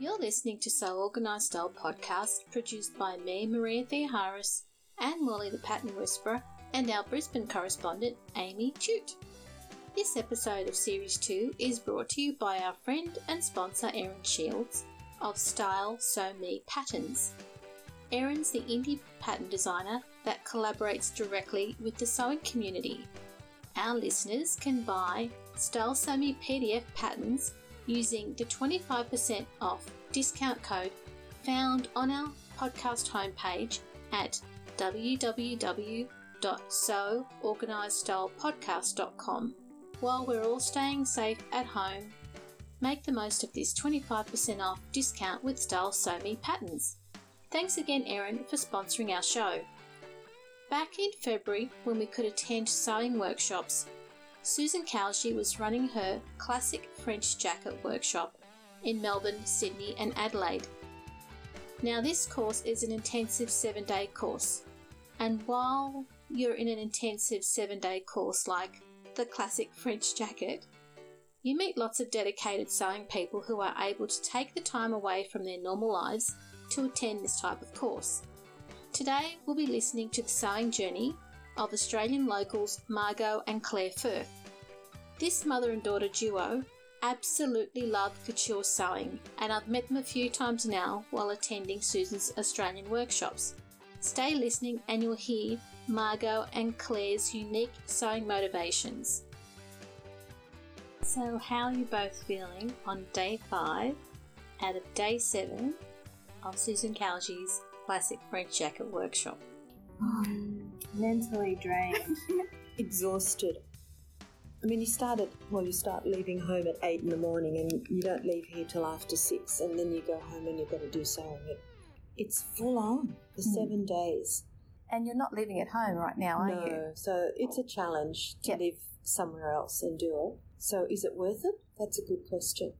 You're listening to Sew Organised Style podcast produced by me, Maria Theoharis, and Molly the Pattern Whisperer, and our Brisbane correspondent, Amy Chute. This episode of Series 2 is brought to you by our friend and sponsor Erin Shields of Style Sew Me Patterns. Erin's the indie pattern designer that collaborates directly with the sewing community. Our listeners can buy Style Sew Me PDF patterns using the 25% off discount code found on our podcast homepage at www.seworganisedstylepodcast.com. While we're all staying safe at home, make the most of this 25% off discount with Style Sew Me patterns. Thanks again, Erin, for sponsoring our show. Back in February, when we could attend sewing workshops, Susan Khalje was running her classic French jacket workshop in Melbourne, Sydney, and Adelaide. Now, this course is an intensive seven day course, and while you're in an intensive seven day course like the classic French jacket, you meet lots of dedicated sewing people who are able to take the time away from their normal lives to attend this type of course. Today, we'll be listening to the sewing journey of Australian locals Margot and Claire Firth. This mother and daughter duo absolutely love couture sewing, and I've met them a few times now while attending Susan's Australian workshops. Stay listening and you'll hear Margot and Claire's unique sewing motivations. So, how are you both feeling on day five out of day seven of Susan Khalje's classic French jacket workshop? mentally drained. exhausted. I mean, you start at, well, you start leaving home at 8 in the morning and you don't leave here till after 6, and then you go home and you've got to do sewing. It, it's full on for hmm. seven days. and you're not living at home right now, are no, you? so it's a challenge to Yep. live somewhere else and do it. So is it worth it? That's a good question.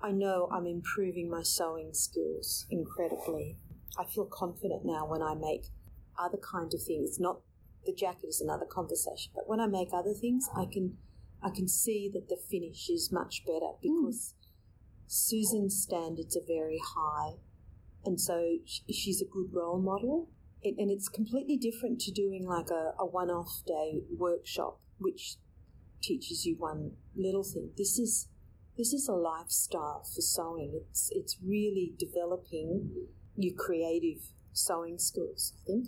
I know I'm improving my sewing skills incredibly. I feel confident now when I make other kind of things. Not the jacket is another conversation, but when I make other things, I can I can see that the finish is much better mm. because Susan's standards are very high, and so she's a good role model. And it's completely different to doing like a, a one off day workshop, which teaches you one little thing. This is this is a lifestyle for sewing. It's it's really developing your creative sewing skills, I think.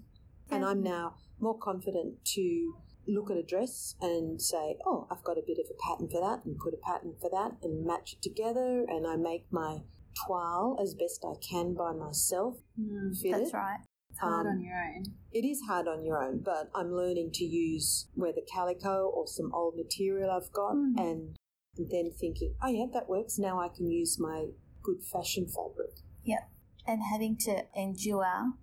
And I'm now more confident to look at a dress and say, oh, I've got a bit of a pattern for that, and put a pattern for that, and match it together, and I make my toile as best I can by myself. fit That's it. right. It's hard Um, on your own. It is hard on your own, but I'm learning to use whether calico or some old material I've got and then thinking, oh yeah, that works. Now I can use my good fashion fabric. Yep. And having to endure,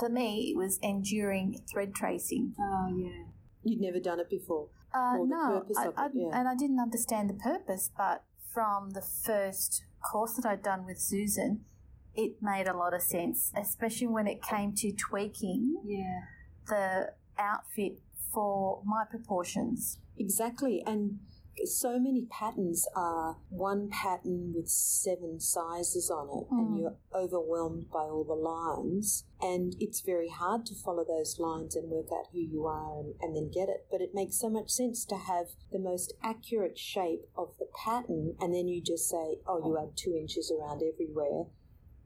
for me, it was enduring thread tracing. Oh yeah. You'd never done it before. Uh, Or the no, purpose I, of it, I- yeah. and I didn't understand the purpose, but from the first course that I'd done with Susan, it made a lot of sense, especially when it came to tweaking Yeah. the outfit for my proportions. Exactly. And so many patterns are one pattern with seven sizes on it, and hmm. you're overwhelmed by all the lines. And it's very hard to follow those lines and work out who you are and, and then get it. But it makes so much sense to have the most accurate shape of the pattern, and then you just say, oh, you add two inches around everywhere.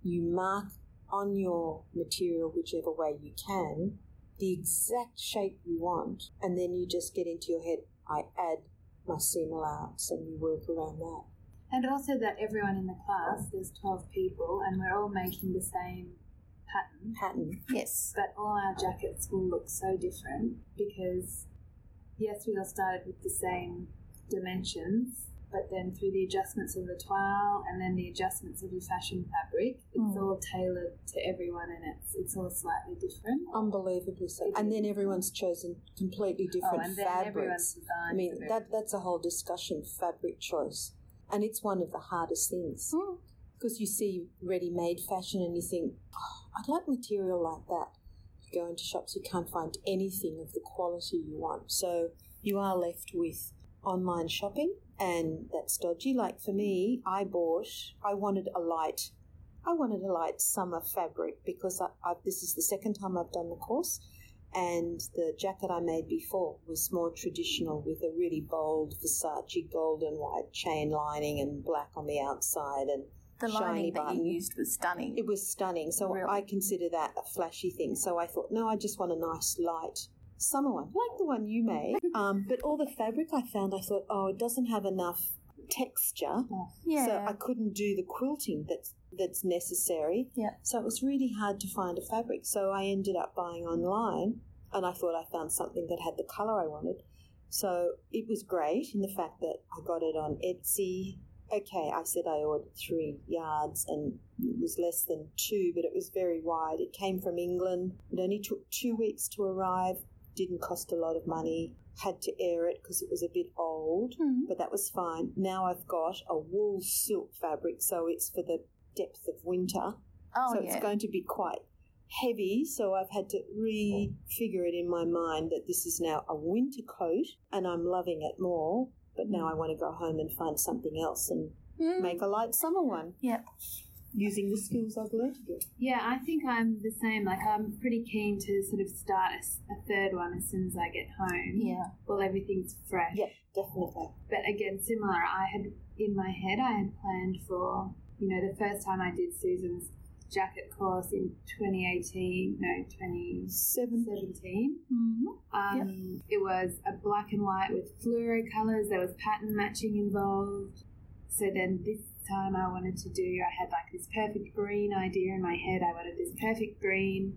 You mark on your material, whichever way you can, the exact shape you want, and then you just get into your head, I add my seam allowance, and you work around that. And also that everyone in the class, there's 12 people, and we're all making the same pattern, Pattern. Yes. but all our jackets will look so different because, yes, we all started with the same dimensions, but then through the adjustments of the toile and then the adjustments of your fashion fabric, it's Mm. all tailored to everyone and it's, it's all slightly different. Unbelievably so. And then everyone's chosen completely different oh, fabrics. I mean, that that's a whole discussion, fabric choice. And it's one of the hardest things. Mm. Because you see ready made fashion and you think, oh, I'd like material like that. You go into shops, you can't find anything of the quality you want. So you are left with online shopping, and that's dodgy. Like for me, I bought, I wanted a light I wanted a light summer fabric because I, I, this is the second time I've done the course, and the jacket I made before was more traditional with a really bold Versace gold and white chain lining and black on the outside and The shiny lining that button. you used was stunning. It was stunning. So Really? I consider that a flashy thing. So I thought, no, I just want a nice light summer one, like the one you made. um, but all the fabric I found, I thought, oh, it doesn't have enough texture. yeah. So I couldn't do the quilting that's that's necessary. Yeah. So it was really hard to find a fabric. So I ended up buying online, and I thought I found something that had the color I wanted. So it was great in the fact that I got it on Etsy. Okay, I said I ordered three yards and it was less than two, but it was very wide. It came from England. It only took two weeks to arrive, didn't cost a lot of money. Had to air it because it was a bit old Hmm. but that was fine. Now I've got a wool silk fabric, so it's for the depth of winter. Oh, so yeah. it's going to be quite heavy, so I've had to refigure it in my mind that this is now a winter coat and I'm loving it more. But now I want to go home and find something else and Mm. make a light summer one Yep. Using the skills I've learned again. Yeah, I think I'm the same. Like, I'm pretty keen to sort of start a third one as soon as I get home. Yeah. Well, everything's fresh. Yep, definitely. But again, similar, I had in my head, I had planned for, you know, the first time I did Susan's jacket course in 2018, no, 2017. Mm-hmm. Um, It was a black and white with fluoro colours. There was pattern matching involved. So then this time I wanted to do, I had like this perfect green idea in my head. I wanted this perfect green.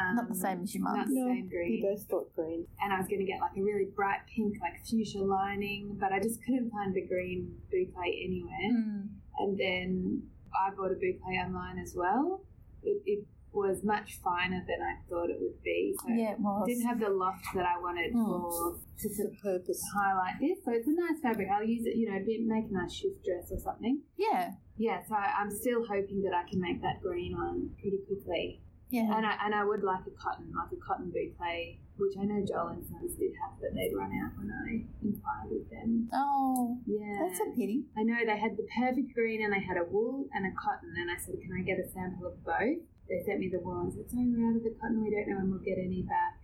Um, Not the same as your mum's. Not the No, same we green. both thought green. And I was going to get like a really bright pink, like fuchsia lining, but I just couldn't find the green boucle anywhere. Mm. And then I bought a boucle online as well. It, it was much finer than I thought it would be. So Yeah, it was. didn't have the loft that I wanted Mm. for to sort of purpose. highlight this. So it's a nice fabric. I'll use it, you know, make a nice shift dress or something. yeah. Yeah, so I'm still hoping that I can make that green one pretty quickly. Yeah. And I, and I would like a cotton, like a cotton boucle, which I know Joel and Sons did have, but they'd run out when I inquired with them. oh, Yeah. that's a pity. I know they had the perfect green and they had a wool and a cotton. And I said, Can I get a sample of both? They sent me the wool and said, Sorry, we're out of the cotton. We don't know when we'll get any back.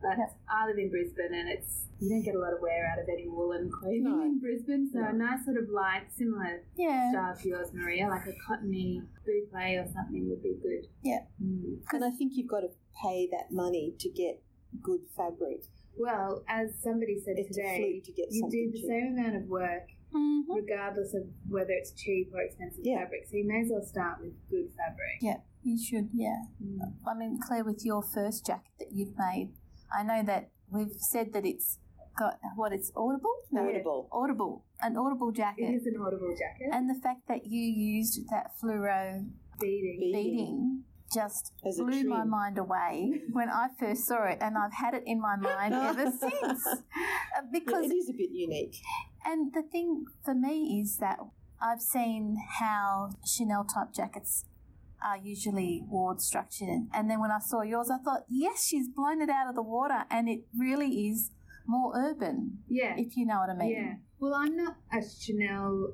But Yep. I live in Brisbane and it's you don't get a lot of wear out of any woolen clothing No. in Brisbane. So No. a nice sort of light, similar Yeah. style to yours, Maria, like a cottony boucle or something would be good. Yeah. Mm. And I think you've got to pay that money to get good fabric. Well, as somebody said It's today, to get you do the cheap. same amount of work Mhm. regardless of whether it's cheap or expensive Yeah. fabric. So you may as well start with good fabric. Yeah, you should, yeah. Mm. I mean, Claire, with your first jacket that you've made, I know that we've said that it's got what it's audible? Audible. Audible. An audible jacket. is an audible jacket. And the fact that you used that fluoro beading. Beading. just As blew my mind away when I first saw it, and I've had it in my mind ever since. Uh, Yeah, Because it is a bit unique. And the thing for me is that I've seen how Chanel type jackets are usually ward structured. And then when I saw yours, I thought, yes, she's blown it out of the water. And it really is more urban, Yeah. if you know what I mean. Yeah. Well, I'm not a Chanel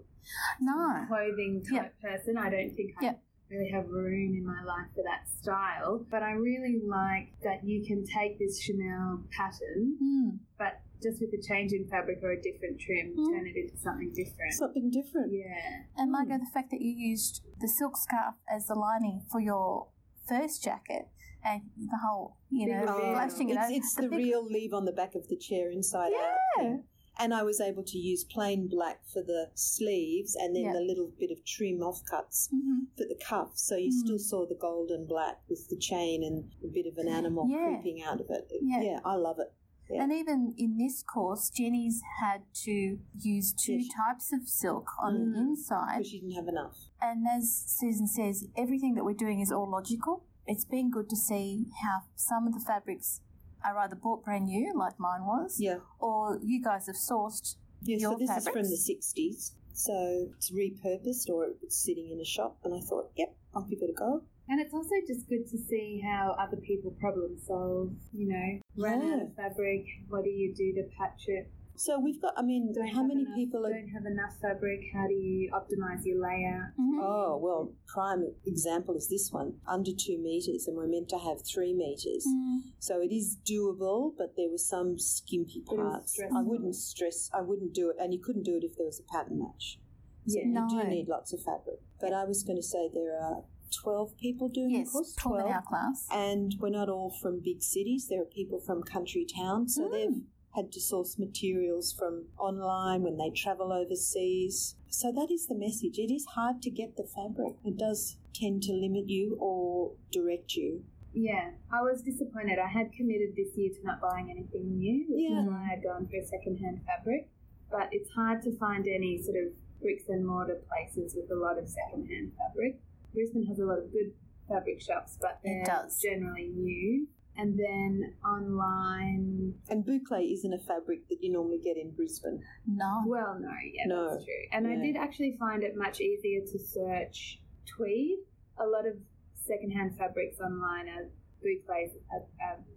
No. clothing type person. I don't think I Yeah. really have room in my life for that style. But I really like that you can take this Chanel pattern, Mm. but just with a change in fabric or a different trim, Mm. turn it into something different. Something different. yeah. And Margot, the fact that you used the silk scarf as the lining for your first jacket and the whole, you know, reveal. flashing it it's, it's the, big- real leave on the back of the chair inside out. Yeah. And I was able to use plain black for the sleeves and then Yeah. the little bit of trim offcuts Mhm. for the cuffs. So you Mm. still saw the gold and black with the chain and a bit of an animal Yeah. creeping out of it. Yeah. yeah, I love it. Yeah. And even in this course, Jenny's had to use two Yes. types of silk on Mm. the inside. Because she didn't have enough. And as Susan says, everything that we're doing is all logical. It's been good to see how some of the fabrics are either bought brand new, like mine was, Yeah. or you guys have sourced. Yeah, so Your this is from the 60s. So it's repurposed or it's sitting in a shop. And I thought, yep, I'll give it a go. And it's also just good to see how other people problem solve, you know, run out Yeah. of fabric, what do you do to patch it? So we've got, I mean, Don't how many enough, people are. don't have enough fabric? How do you optimize your layout? Mhm. Oh, well, prime example is this one under two metres, and we're meant to have three metres. Mm. So it is doable, but there were some skimpy But it was parts. I wouldn't stress, I wouldn't do it, and you couldn't do it if there was a pattern match. So Yeah. you No. do need lots of fabric. But I was going to say there are 12 people doing Yes, the course. 12 in our class. And we're not all from big cities. There are people from country towns, so Mm. they've had to source materials from online when they travel overseas. So that is the message. It is hard to get the fabric. It does tend to limit you or direct you. Yeah, I was disappointed. I had committed this year to not buying anything new, which Yeah. is why I had gone for second-hand fabric. But it's hard to find any sort of bricks and mortar places with a lot of second-hand fabric. Brisbane has a lot of good fabric shops, but It they're does. generally new. And then online, And boucle isn't a fabric that you normally get in Brisbane. No. well, no, yeah, No. that's true. And I did actually find it much easier to search tweed. A lot of second-hand fabrics online are boucles are,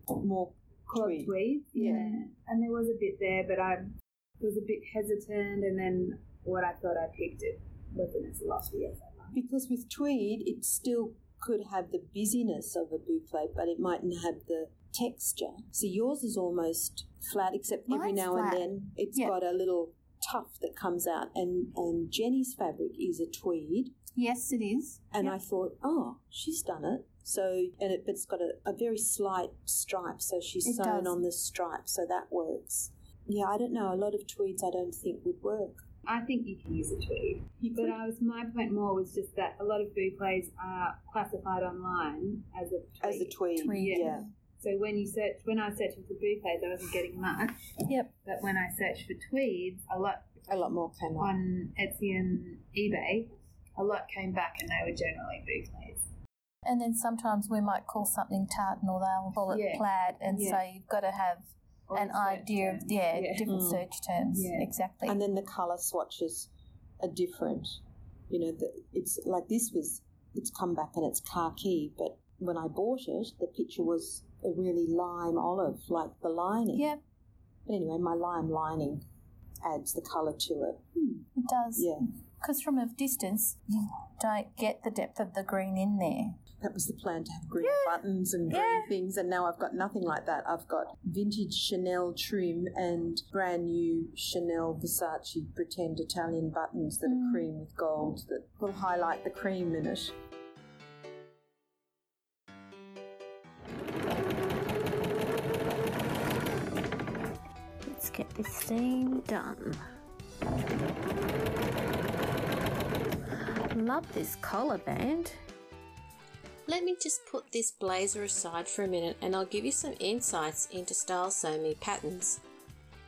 are More called tweed. tweed. Yeah. Yeah. And there was a bit there, but I was a bit hesitant, and then what I thought I picked it wasn't as lofty as I liked. Because with tweed, it still could have the busyness of a boucle, but it mightn't have the texture. So yours is almost flat, except every Mine's now flat. and then it's Yeah. got a little tuft that comes out. And, and Jenny's fabric is a tweed. Yes, it is. And Yep. I thought, oh, she's done it. So, and it, but it's got a, a very slight stripe, so she's It sewn does. on the stripe, so that works. Yeah, I don't know. A lot of tweeds I don't think would work. I think you can use a tweed. But I was my point more was just that a lot of boucles are classified online as a tweed. as a tweed, Tweed, yeah. So when you search, when I was searching for boucles, I wasn't getting much. Yep. But when I searched for tweeds, a lot A lot more came up. on Etsy and eBay, a lot came back, and they were generally boucles. And then sometimes we might call something tartan or they'll call it Yeah. plaid. And Yeah. so you've got to have Or an search idea of, yeah, Yeah. different Mm. search terms. Yeah. Exactly. and then the color swatches are different. You know, the, it's like this was it's come back and it's khaki, but when I bought it, the picture was a really lime olive, like the lining. yeah, But anyway, my lime lining adds the color to it. it does. Yeah, Because from a distance, you don't get the depth of the green in there. That was the plan to have green Yeah. buttons and green Yeah. things, and now I've got nothing like that. I've got vintage Chanel trim and brand new Chanel Versace pretend Italian buttons that Mm. are cream with gold that will highlight the cream in it. Let's get this thing done. Love this collar band. Let me just put this blazer aside for a minute and I'll give you some insights into Style Sew Me patterns.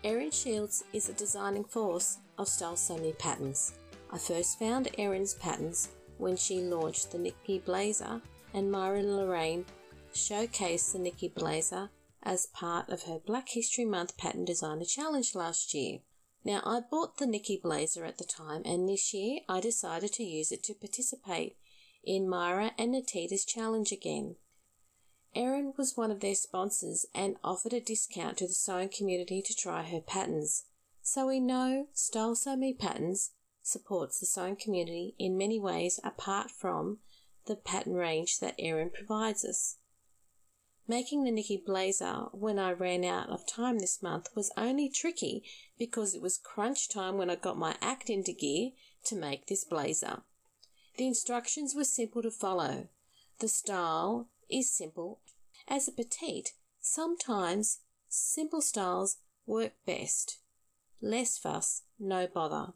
Erin Shields is a designing force of Style Sew Me patterns. I first found Erin's patterns when she launched the Nikki Blazer and Myra Lorraine showcased the Nikki Blazer as part of her Black History Month Pattern Designer Challenge last year. Now, I bought the Nikki Blazer at the time, and this year I decided to use it to participate in Myra and Natita's challenge again. Erin was one of their sponsors and offered a discount to the sewing community to try her patterns. So we know Style Sew Me Patterns supports the sewing community in many ways apart from the pattern range that Erin provides us. Making the Nikki blazer when I ran out of time this month was only tricky because it was crunch time when I got my act into gear to make this blazer. The instructions were simple to follow. The style is simple. As a petite, sometimes simple styles work best. Less fuss, no bother.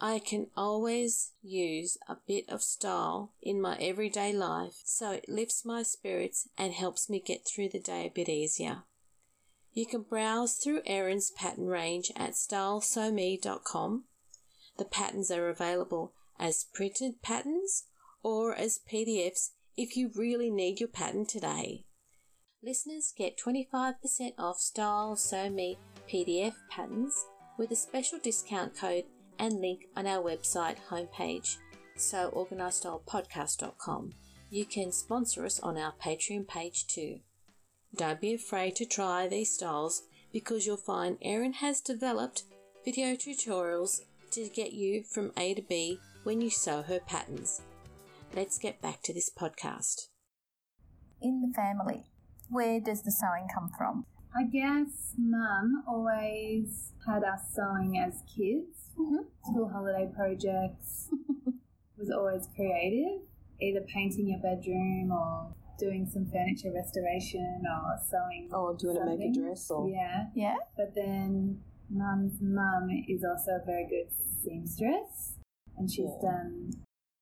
I can always use a bit of style in my everyday life, so it lifts my spirits and helps me get through the day a bit easier. You can browse through Erin's pattern range at stylesewme.com. The patterns are available as printed patterns or as PDFs if you really need your pattern today. Listeners get 25% off Style Sew Me PDF patterns with a special discount code and link on our website homepage, seworganisedstylepodcast.com. You can sponsor us on our Patreon page too. Don't be afraid to try these styles because you'll find Erin has developed video tutorials to get you from A to B when you sew her patterns. Let's get back to this podcast. In the family, where does the sewing come from? I guess mum always had us sewing as kids. Mhm. School holiday projects was always creative, either painting your bedroom or doing some furniture restoration or sewing. Oh, do you want to make a something. dress or? Yeah, Yeah. but then mum's mum is also a very good seamstress, and she's Yeah. done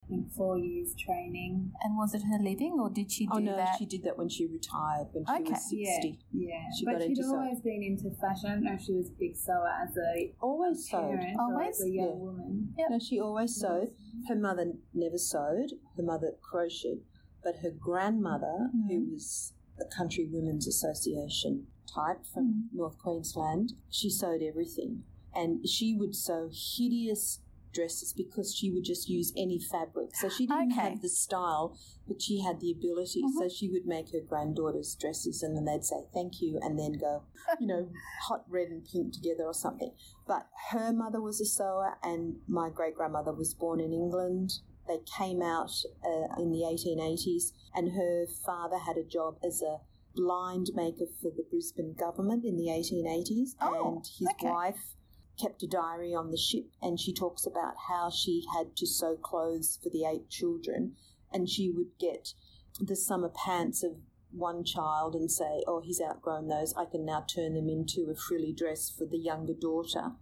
I think four years training. And was it her living, or did she do Oh no, that? she did that when she retired when she Okay. was sixty. Yeah, yeah. She but she'd into sewing. always been into fashion. I don't know if she was a big sewer as a Always sewed. parent or Always? as a young Yeah. woman. Yep. No, she always sewed. Her mother never sewed. Her mother crocheted, but her grandmother, who Mm. was a Country Women's Association type from North Queensland, she sewed everything, and she would sew hideous dresses because she would just use any fabric. So she didn't Okay. have the style, but she had the ability. So she would make her granddaughters dresses, and then they'd say thank you, and then go, you know, hot red and pink together or something. But her mother was a sewer, and my great grandmother was born in England. They came out uh, in the 1880s, and her father had a job as a blind maker for the Brisbane government in the 1880s, Oh, and his okay. wife kept a diary on the ship, and she talks about how she had to sew clothes for the eight children, and she would get the summer pants of one child and say, "Oh, he's outgrown those. I can now turn them into a frilly dress for the younger daughter."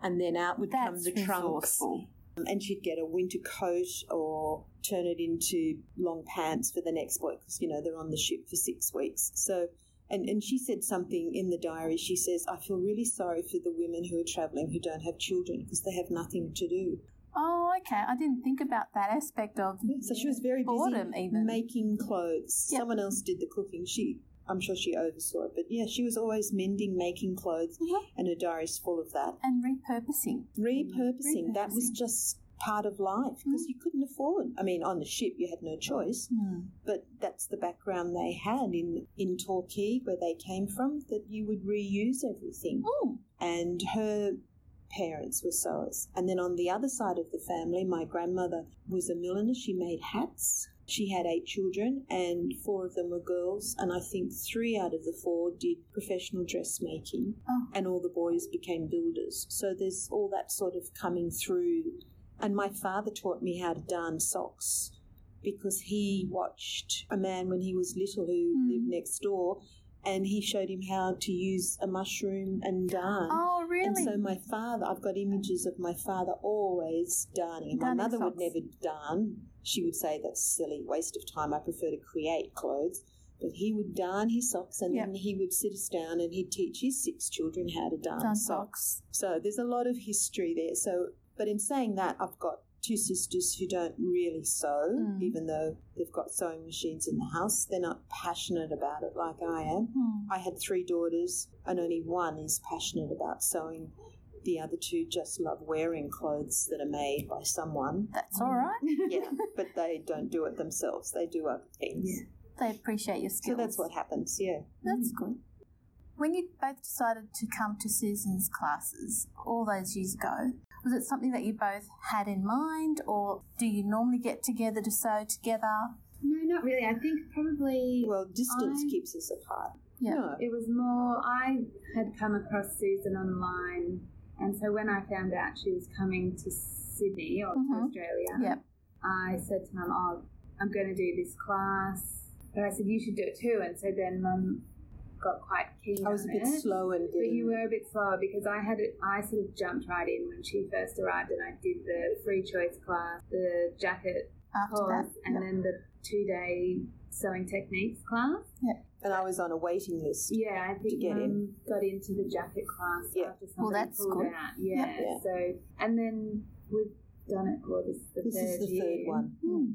And then out would come the trunks, resourceful. and she'd get a winter coat or turn it into long pants for the next boy because you know they're on the ship for six weeks. So, and and she said something in the diary. She says, "I feel really sorry for the women who are travelling who don't have children because they have nothing to do." Oh, okay. I didn't think about that aspect of. So she was very busy even. making clothes. Yep. Someone else did the cooking. She, I'm sure she oversaw it, but yeah, she was always mending, making clothes, Mhm. and her diary's full of that. And repurposing. Repurposing, that was just part of life because you couldn't afford. I mean, on the ship you had no choice, Hmm. but that's the background they had in in Torquay, where they came from. That you would reuse everything Mm. and her parents were sewers. And then on the other side of the family, my grandmother was a milliner. She made hats. She had eight children, and four of them were girls, and I think three out of the four did professional dressmaking, Oh. and all the boys became builders. So there's all that sort of coming through. And my father taught me how to darn socks because he watched a man when he was little who Hmm. lived next door and he showed him how to use a mushroom and darn. Oh, really? And so my father, I've got images of my father always darning. And my Darning mother would never darn. She would say that's silly waste of time. I prefer to create clothes. But he would darn his socks and then he would sit us down and he'd teach his six children how to darn, Darn socks. So there's a lot of history there. So, but in saying that, I've got two sisters who don't really sew, Mm. even though they've got sewing machines in the house. They're not passionate about it like I am. Hmm. I had three daughters, and only one is passionate about sewing. The other two just love wearing clothes that are made by someone. That's all right. Yeah, but they don't do it themselves. They do other things. They appreciate your skills. So that's what happens. Yeah. That's good. When you both decided to come to Susan's classes all those years ago, was it something that you both had in mind, or do you normally get together to sew together? No, not really. I think probably Well, distance I- keeps us apart. Yeah. No. it was more. I had come across Susan online, and so when I found out she was coming to Sydney or Mhm. to Australia, Yep. I said to Mum, "Oh, I'm going to do this class," but I said you should do it too. And so then Mum got quite keen. I was a bit it. slow in But you were a bit slower because I had it. I sort of jumped right in when she first arrived, and I did the free choice class, the jacket After course, that, and Yep. then the two day sewing techniques class. Yeah. and I was on a waiting list. Yeah, I think get Mum got into the jacket class Yeah. after somebody that's pulled good. out. Yeah, Yeah. so and then we've done it. Well, this is the This third is the year. third one. Hmm.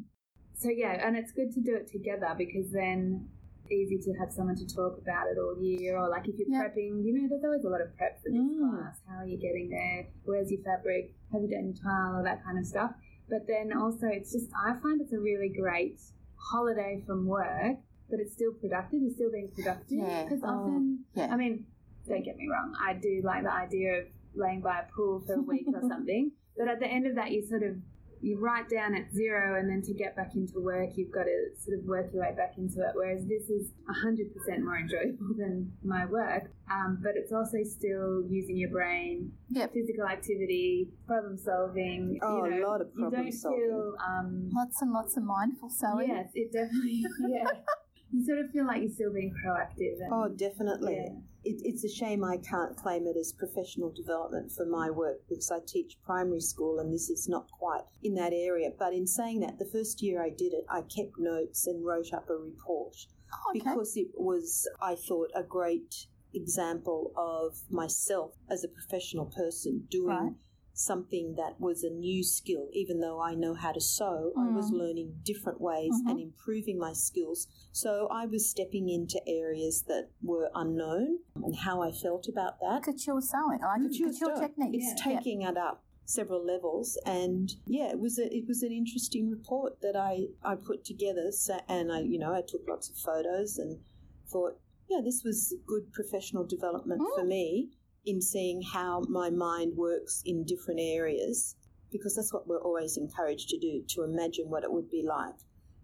So yeah, and it's good to do it together because then it's easy to have someone to talk about it all year. Or like if you're Yeah. prepping, you know, there's always a lot of prep for this Mm. class. How are you getting there? Where's your fabric? Have you done your tile? All that kind of stuff. But then also, it's just I find it's a really great holiday from work, but it's still productive. You're still being productive Yeah. because Oh, often, yeah. I mean. Don't get me wrong. I do like the idea of laying by a pool for a week or something. But at the end of that, you sort of you write down at zero, and then to get back into work, you've got to sort of work your way back into it. Whereas this is hundred percent more enjoyable than my work, um, but it's also still using your brain, Yep. physical activity, problem solving. Oh, you know, a lot of You problem don't solving. feel um, Lots and lots of mindful sewing. Yes, it definitely. Yeah, you sort of feel like you're still being proactive. And, Oh, definitely. Yeah. It, it's a shame I can't claim it as professional development for my work because I teach primary school and this is not quite in that area. But in saying that, the first year I did it, I kept notes and wrote up a report Oh, okay. because it was, I thought, a great example of myself as a professional person doing Right. Something that was a new skill. Even though I know how to sew, I was Mm. learning different ways and improving my skills. So I was stepping into areas that were unknown and how I felt about that. couture sewing, I like couture, style. technique. It's Yeah. taking it up several levels, and yeah, it was a, it was an interesting report that I I put together. So, and I you know I took lots of photos and thought, yeah, this was good professional development Mm. for me in seeing how my mind works in different areas because that's what we're always encouraged to do to imagine what it would be like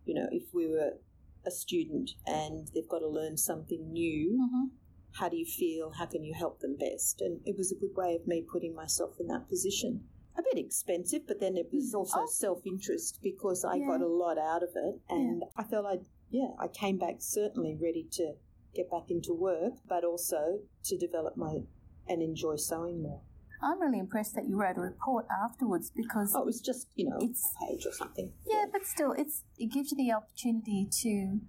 you know if we were a student and they've got to learn something new Mhm. how do you feel how can you help them best and it was a good way of me putting myself in that position a bit expensive but then it was also Oh. self-interest because i Yeah. got a lot out of it and i felt i yeah i came back certainly ready to get back into work but also to develop my and enjoy sewing more I'm really impressed that you wrote a report afterwards because oh it was just you know It's- a page or something yeah, but still, it's it gives you the opportunity to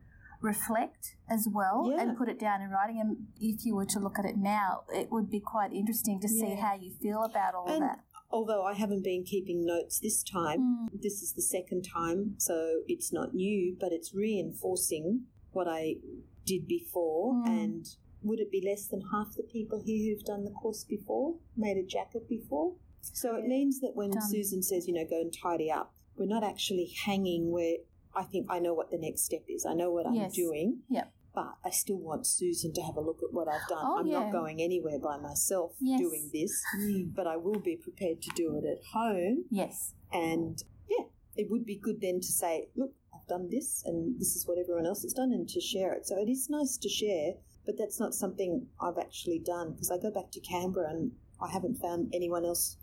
reflect as well Yeah. and put it down in writing. And if you were to look at it now, it would be quite interesting to see how you feel about all And that. although I haven't been keeping notes this time, Mm. this is the second time, so it's not new, but it's reinforcing what I did before. Mm. And would it be less than half the people here who've done the course before, made a jacket before? So it means that when Done. Susan says, you know, go and tidy up, we're not actually hanging where I think I know what the next step is. I know what I'm Yes. doing. Yep. But I still want Susan to have a look at what I've done. Oh, I'm yeah. not going anywhere by myself Yes. doing this, mm. but I will be prepared to do it at home. Yes. And yeah, it would be good then to say, look, I've done this and this is what everyone else has done and to share it. So it is nice to share, but that's not something I've actually done because I go back to Canberra and I haven't found anyone else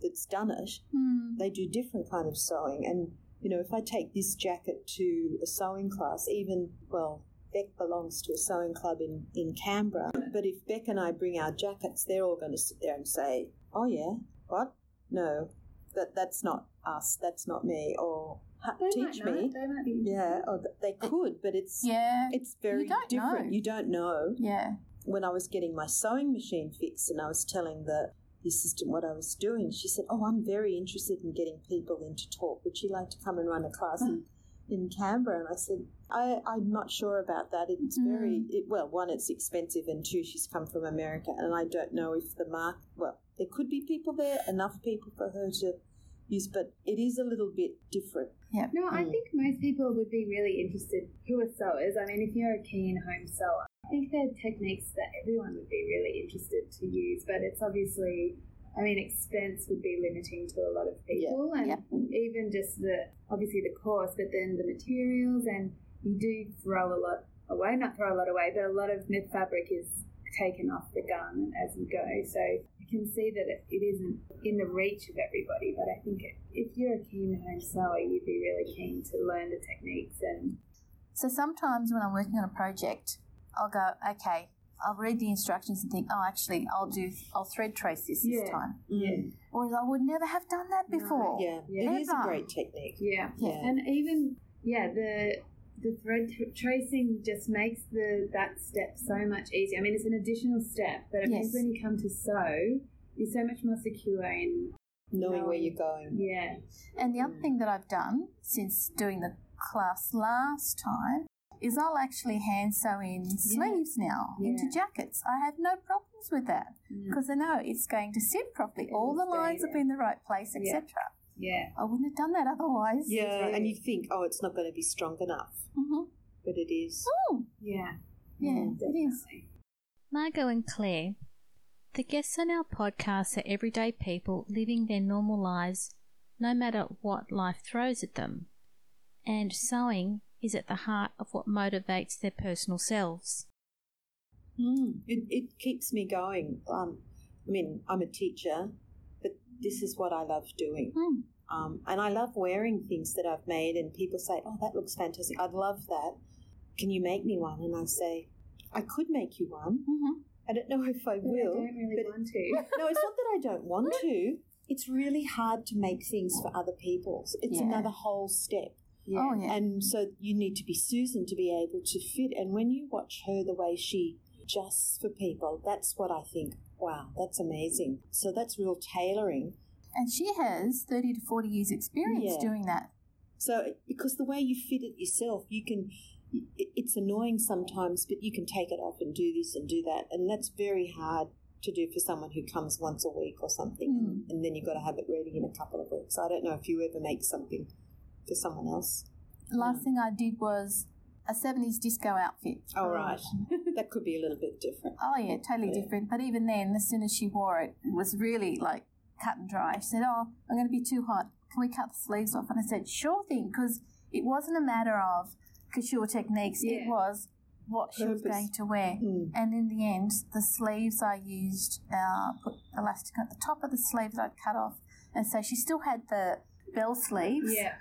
that's done it. Mm. They do different kind of sewing and you know, if I take this jacket to a sewing class, even well, Beck belongs to a sewing club in, in Canberra. But if Beck and I bring our jackets, they're all going to sit there and say, "Oh yeah, what? No, that that's not us. That's not me." Or "Ha- They teach me. They might be. Yeah, or oh, they could, but it's Yeah. it's very don't different. know. You don't know Yeah. when I was getting my sewing machine fixed and I was telling the, the assistant what I was doing, she said, Oh, I'm very interested in getting people in to talk. Would you like to come and run a class in, in Canberra? And I said, I, I'm not sure about that. It's hmm. very, it, well, one, it's expensive, and two, she's come from America, and I don't know if the mark, well, there could be people there, enough people for her to use, but it is a little bit different. No, I Mm. think most people would be really interested who are sewers. I mean, if you're a keen home sewer, I think there are techniques that everyone would be really interested to use, but it's obviously, I mean, expense would be limiting to a lot of people, and Yeah. even just the obviously the course, but then the materials, and you do throw a lot away. Not throw a lot away, but a lot of knit fabric is taken off the garment as you go. So you can see that it, it isn't in the reach of everybody, but I think it, if you're a keen home sewer, you'd be really keen to learn the techniques and So sometimes when I'm working on a project, I'll go, okay, I'll read the instructions and think, oh, actually, I'll do, I'll thread trace this this time. yeah, Whereas I would never have done that No. before. Yeah, Yeah. it is a great technique. yeah, Yeah. and even yeah, the the thread tr- tracing just makes the that step so much easier. I mean, it's an additional step, but it means Yes. when you come to sew, you're so much more secure in Knowing where you're going. yeah, And the other thing that I've done since doing the class last time is I'll actually hand sew in sleeves now into jackets. I have no problems with that Mm. because I know it's going to sit properly. It All the stay lines will be there. in the right place, Yeah. etc. yeah. I wouldn't have done that otherwise. Yeah, really- and you think, oh, it's not going to be strong enough, hmm but it is. Oh, Yeah, yeah, Mm, it is. Margot and Claire The guests on our podcast are everyday people living their normal lives no matter what life throws at them. And sewing is at the heart of what motivates their personal selves. Mm, it, it keeps me going. Um, I mean, I'm a teacher, but this is what I love doing. Mm. Um, and I love wearing things that I've made, and people say, Oh, that looks fantastic. I'd love that. Can you make me one? And I say, I could make you one. Mm-hmm. I don't know if I But will. I don't really but- want to. no, it's not that I don't want to. It's really hard to make things for other people. It's Yeah. another whole step. Oh, yeah. And so you need to be Susan to be able to fit. And when you watch her, the way she adjusts for people, that's what I think, wow, that's amazing. So that's real tailoring. And she has 30 to 40 years experience Yeah. doing that. So because the way you fit it yourself, you can, it's annoying sometimes, but you can take it off and do this and do that. And that's very hard to do for someone who comes once a week or something. And, and then you've got to have it ready in a couple of weeks. I don't know if you ever make something for someone else. Last Mm. thing I did was a 70s disco outfit. Oh, right. that could be a little bit different. Oh, yeah, totally Yeah. different. But even then, as soon as she wore it, it was really like cut and dry. She said, Oh, I'm going to be too hot. Can we cut the sleeves off? And I said, Sure thing, because it wasn't a matter of couture techniques, it was what she was going to wear. Mm. And in the end, the sleeves I used, uh, put elastic at the top of the sleeve that I'd cut off. And so she still had the bell sleeves. Yeah.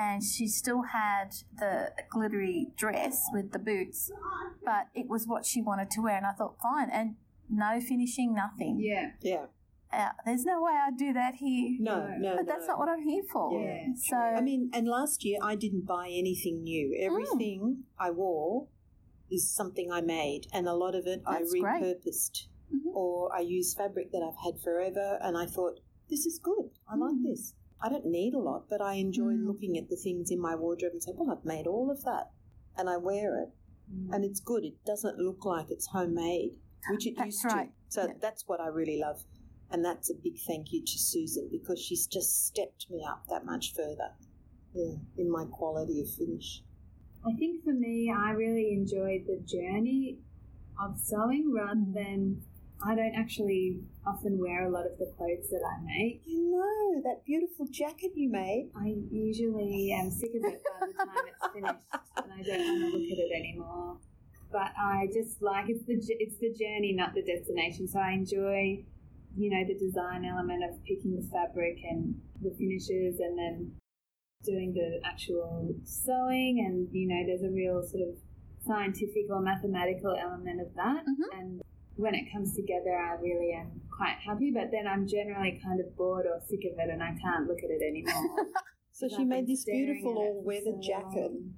And she still had the glittery dress with the boots, but it was what she wanted to wear, and I thought, fine, and no finishing, nothing. Yeah. Yeah. Uh, there's no way I'd do that here. No, no, but that's not what I'm here for. Yeah, so I mean, and last year I didn't buy anything new. Mm. Everything I wore is something I made, and a lot of it That's I great. repurposed, Mhm. or I use fabric that I've had forever, and I thought this is good. I like Mm. this. I don't need a lot, but I enjoy Mm. looking at the things in my wardrobe and say, "Well, I've made all of that," and I wear it, and it's good. It doesn't look like it's homemade, which it That's used right. to. So Yeah. that's what I really love. And that's a big thank you to Susan because she's just stepped me up that much further yeah, in my quality of finish. I think for me, I really enjoyed the journey of sewing rather than I don't actually often wear a lot of the clothes that I make. You know, that beautiful jacket you made. I usually am sick of it by the time it's finished, and I don't want to look at it anymore. But I just like it's the it's the journey, not the destination. So I enjoy, you know, the design element of picking the fabric and the finishes, and then doing the actual sewing. And you know, there's a real sort of scientific or mathematical element of that. Mhm. And when it comes together, I really am quite happy. But then I'm generally kind of bored or sick of it, and I can't look at it anymore. So I've she made this beautiful all-weather so jacket long.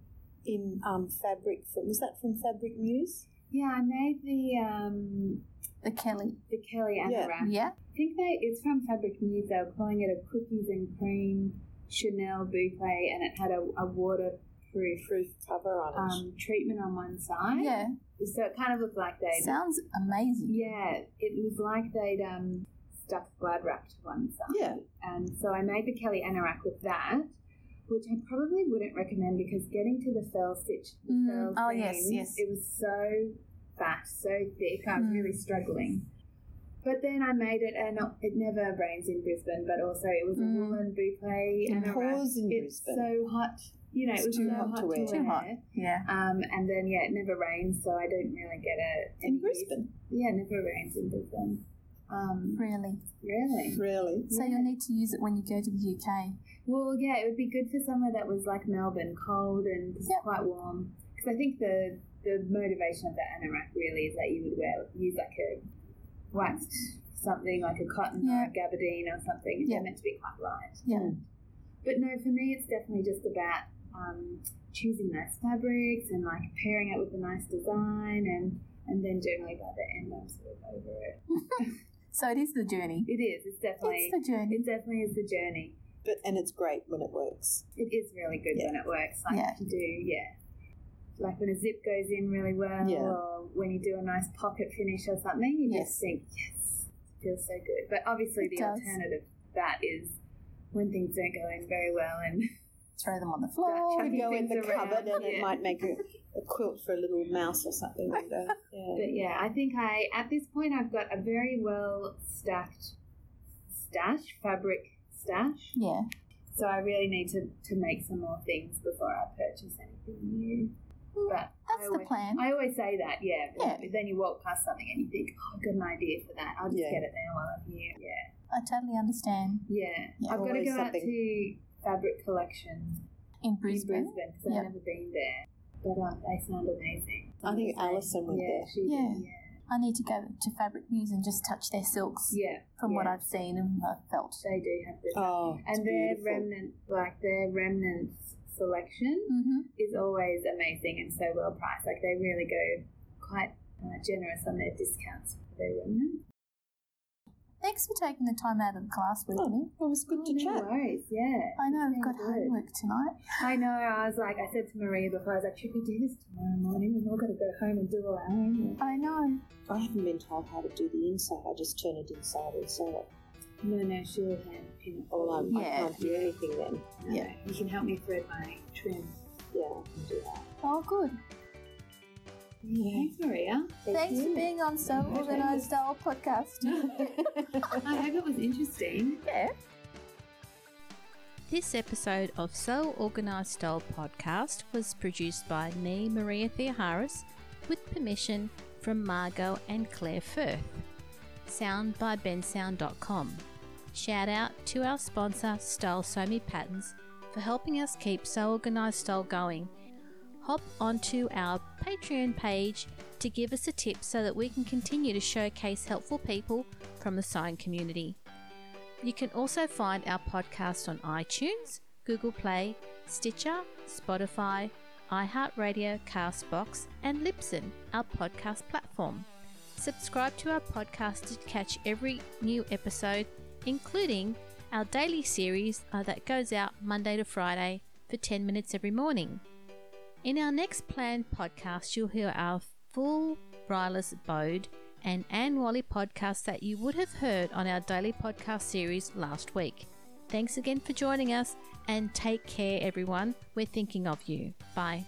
in um, fabric. From, was that from Fabric Muse? Yeah, I made the um the Kelly. the Kelly Yeah. anorak. Yeah. I think they it's from Fabric Muse. They were calling it a cookies and cream Chanel boucle, and it had a, a Proof cover on it. um, treatment on one side. Yeah. So it kind of looked like they'd Sounds amazing. yeah, it was like they'd um stuck glad wrap to one side. yeah. And so I made the Kelly anorak with that. Which I probably wouldn't recommend because getting to the fell stitch, the Mm, fell oh, yes, seams, yes. it was so fat, so thick. I was Mm. really struggling. But then I made it, and it never rains in Brisbane. But also, it was a Mm. woolen boucle. It pours in it's Brisbane. so hot. You know, It's it was too so hot hot, to wear. Too hot. Yeah. Um, and then yeah, it never rains, so I don't really get it In any use- Brisbane? Yeah, it never rains in Brisbane. Um, Really. really. Really? So Yeah. you'll need to use it when you go to the UK. Well, yeah, it would be good for somewhere that was like Melbourne, cold and Yep. quite warm. Because I think the the motivation of the anorak really is that you would wear use like a waxed something like a cotton or a gabardine or something. Yeah. They're meant to be quite light. Yeah. But no, for me, it's definitely just about um, choosing nice fabrics and like pairing it with a nice design, and and then generally by the end, I'm sort of over it. So it is the journey. It is. It's definitely. It's the journey. It definitely is the journey. But and it's great when it works. It is really good Yeah. when it works. Like Yeah. to do, yeah. Like when a zip goes in really well, Yeah. or when you do a nice pocket finish or something, you Yes. just think, yes, feels so good. But obviously, It the does. alternative to that is when things don't go in very well and Throw them on the floor. Chucking go in the around, cupboard and yeah. it might make a a quilt for a little mouse or something like that. Yeah. But yeah, I think I at this point I've got a very well stacked stash, fabric stash. Yeah. So I really need to, to make some more things before I purchase anything new. Mm, but I That's the plan. I always say that, yeah. Yeah. Then you walk past something and you think, oh, I've got an idea for that. I'll just Yeah. get it now while I'm here. Yeah. I totally understand. Yeah. Yeah. I've got to Always go out something. to Fabric Collection In in Brisbane. Brisbane because Yeah. I've never been there. But um, they sound amazing. I think Alison went yeah, there. She Yeah. Did, yeah. I need to go to Fabric News and just touch their silks Yeah. from what. I've seen and I've felt. They do have this. Oh, and their beautiful. remnant, like their remnants selection Mm-hmm. is always amazing and so well priced. Like they really go quite uh, generous on their discounts for their remnants. Thanks for taking the time out of the class with Oh, me. it was good to no chat. worries, yeah. I know I've got good. homework tonight. I know. I was like, I said to Maria before, I was like, should we do this tomorrow morning? We've all got to go home and do all our homework. I know. I haven't been told how to do the inside. I just turn it inside and sew it. No, no, she'll hand pin it. Well, I'm, I can't do anything then. No, Yeah. You can help me thread my trim. Yeah, I can do that. Oh, good. Thanks, Maria. Thanks for being on Sew Organised Style podcast. I hope it was interesting. yeah. This episode of Sew Organised Style podcast was produced by me, Maria Theoharis, with permission from Margot and Claire Firth. Sound by bensound.com. Shout out to our sponsor, Style Sew Me Patterns, for helping us keep Sew Organised Style going. Hop onto our Patreon page to give us a tip so that we can continue to showcase helpful people from the sign community. You can also find our podcast on iTunes, Google Play, Stitcher, Spotify, iHeartRadio, Castbox, and Libsyn, our podcast platform. Subscribe to our podcast to catch every new episode, including our daily series uh, that goes out Monday to Friday for 10 minutes every morning. In our next planned podcast, you'll hear our full Rylas Bode and Anne Wally podcast that you would have heard on our daily podcast series last week. Thanks again for joining us and take care, everyone. We're thinking of you. Bye.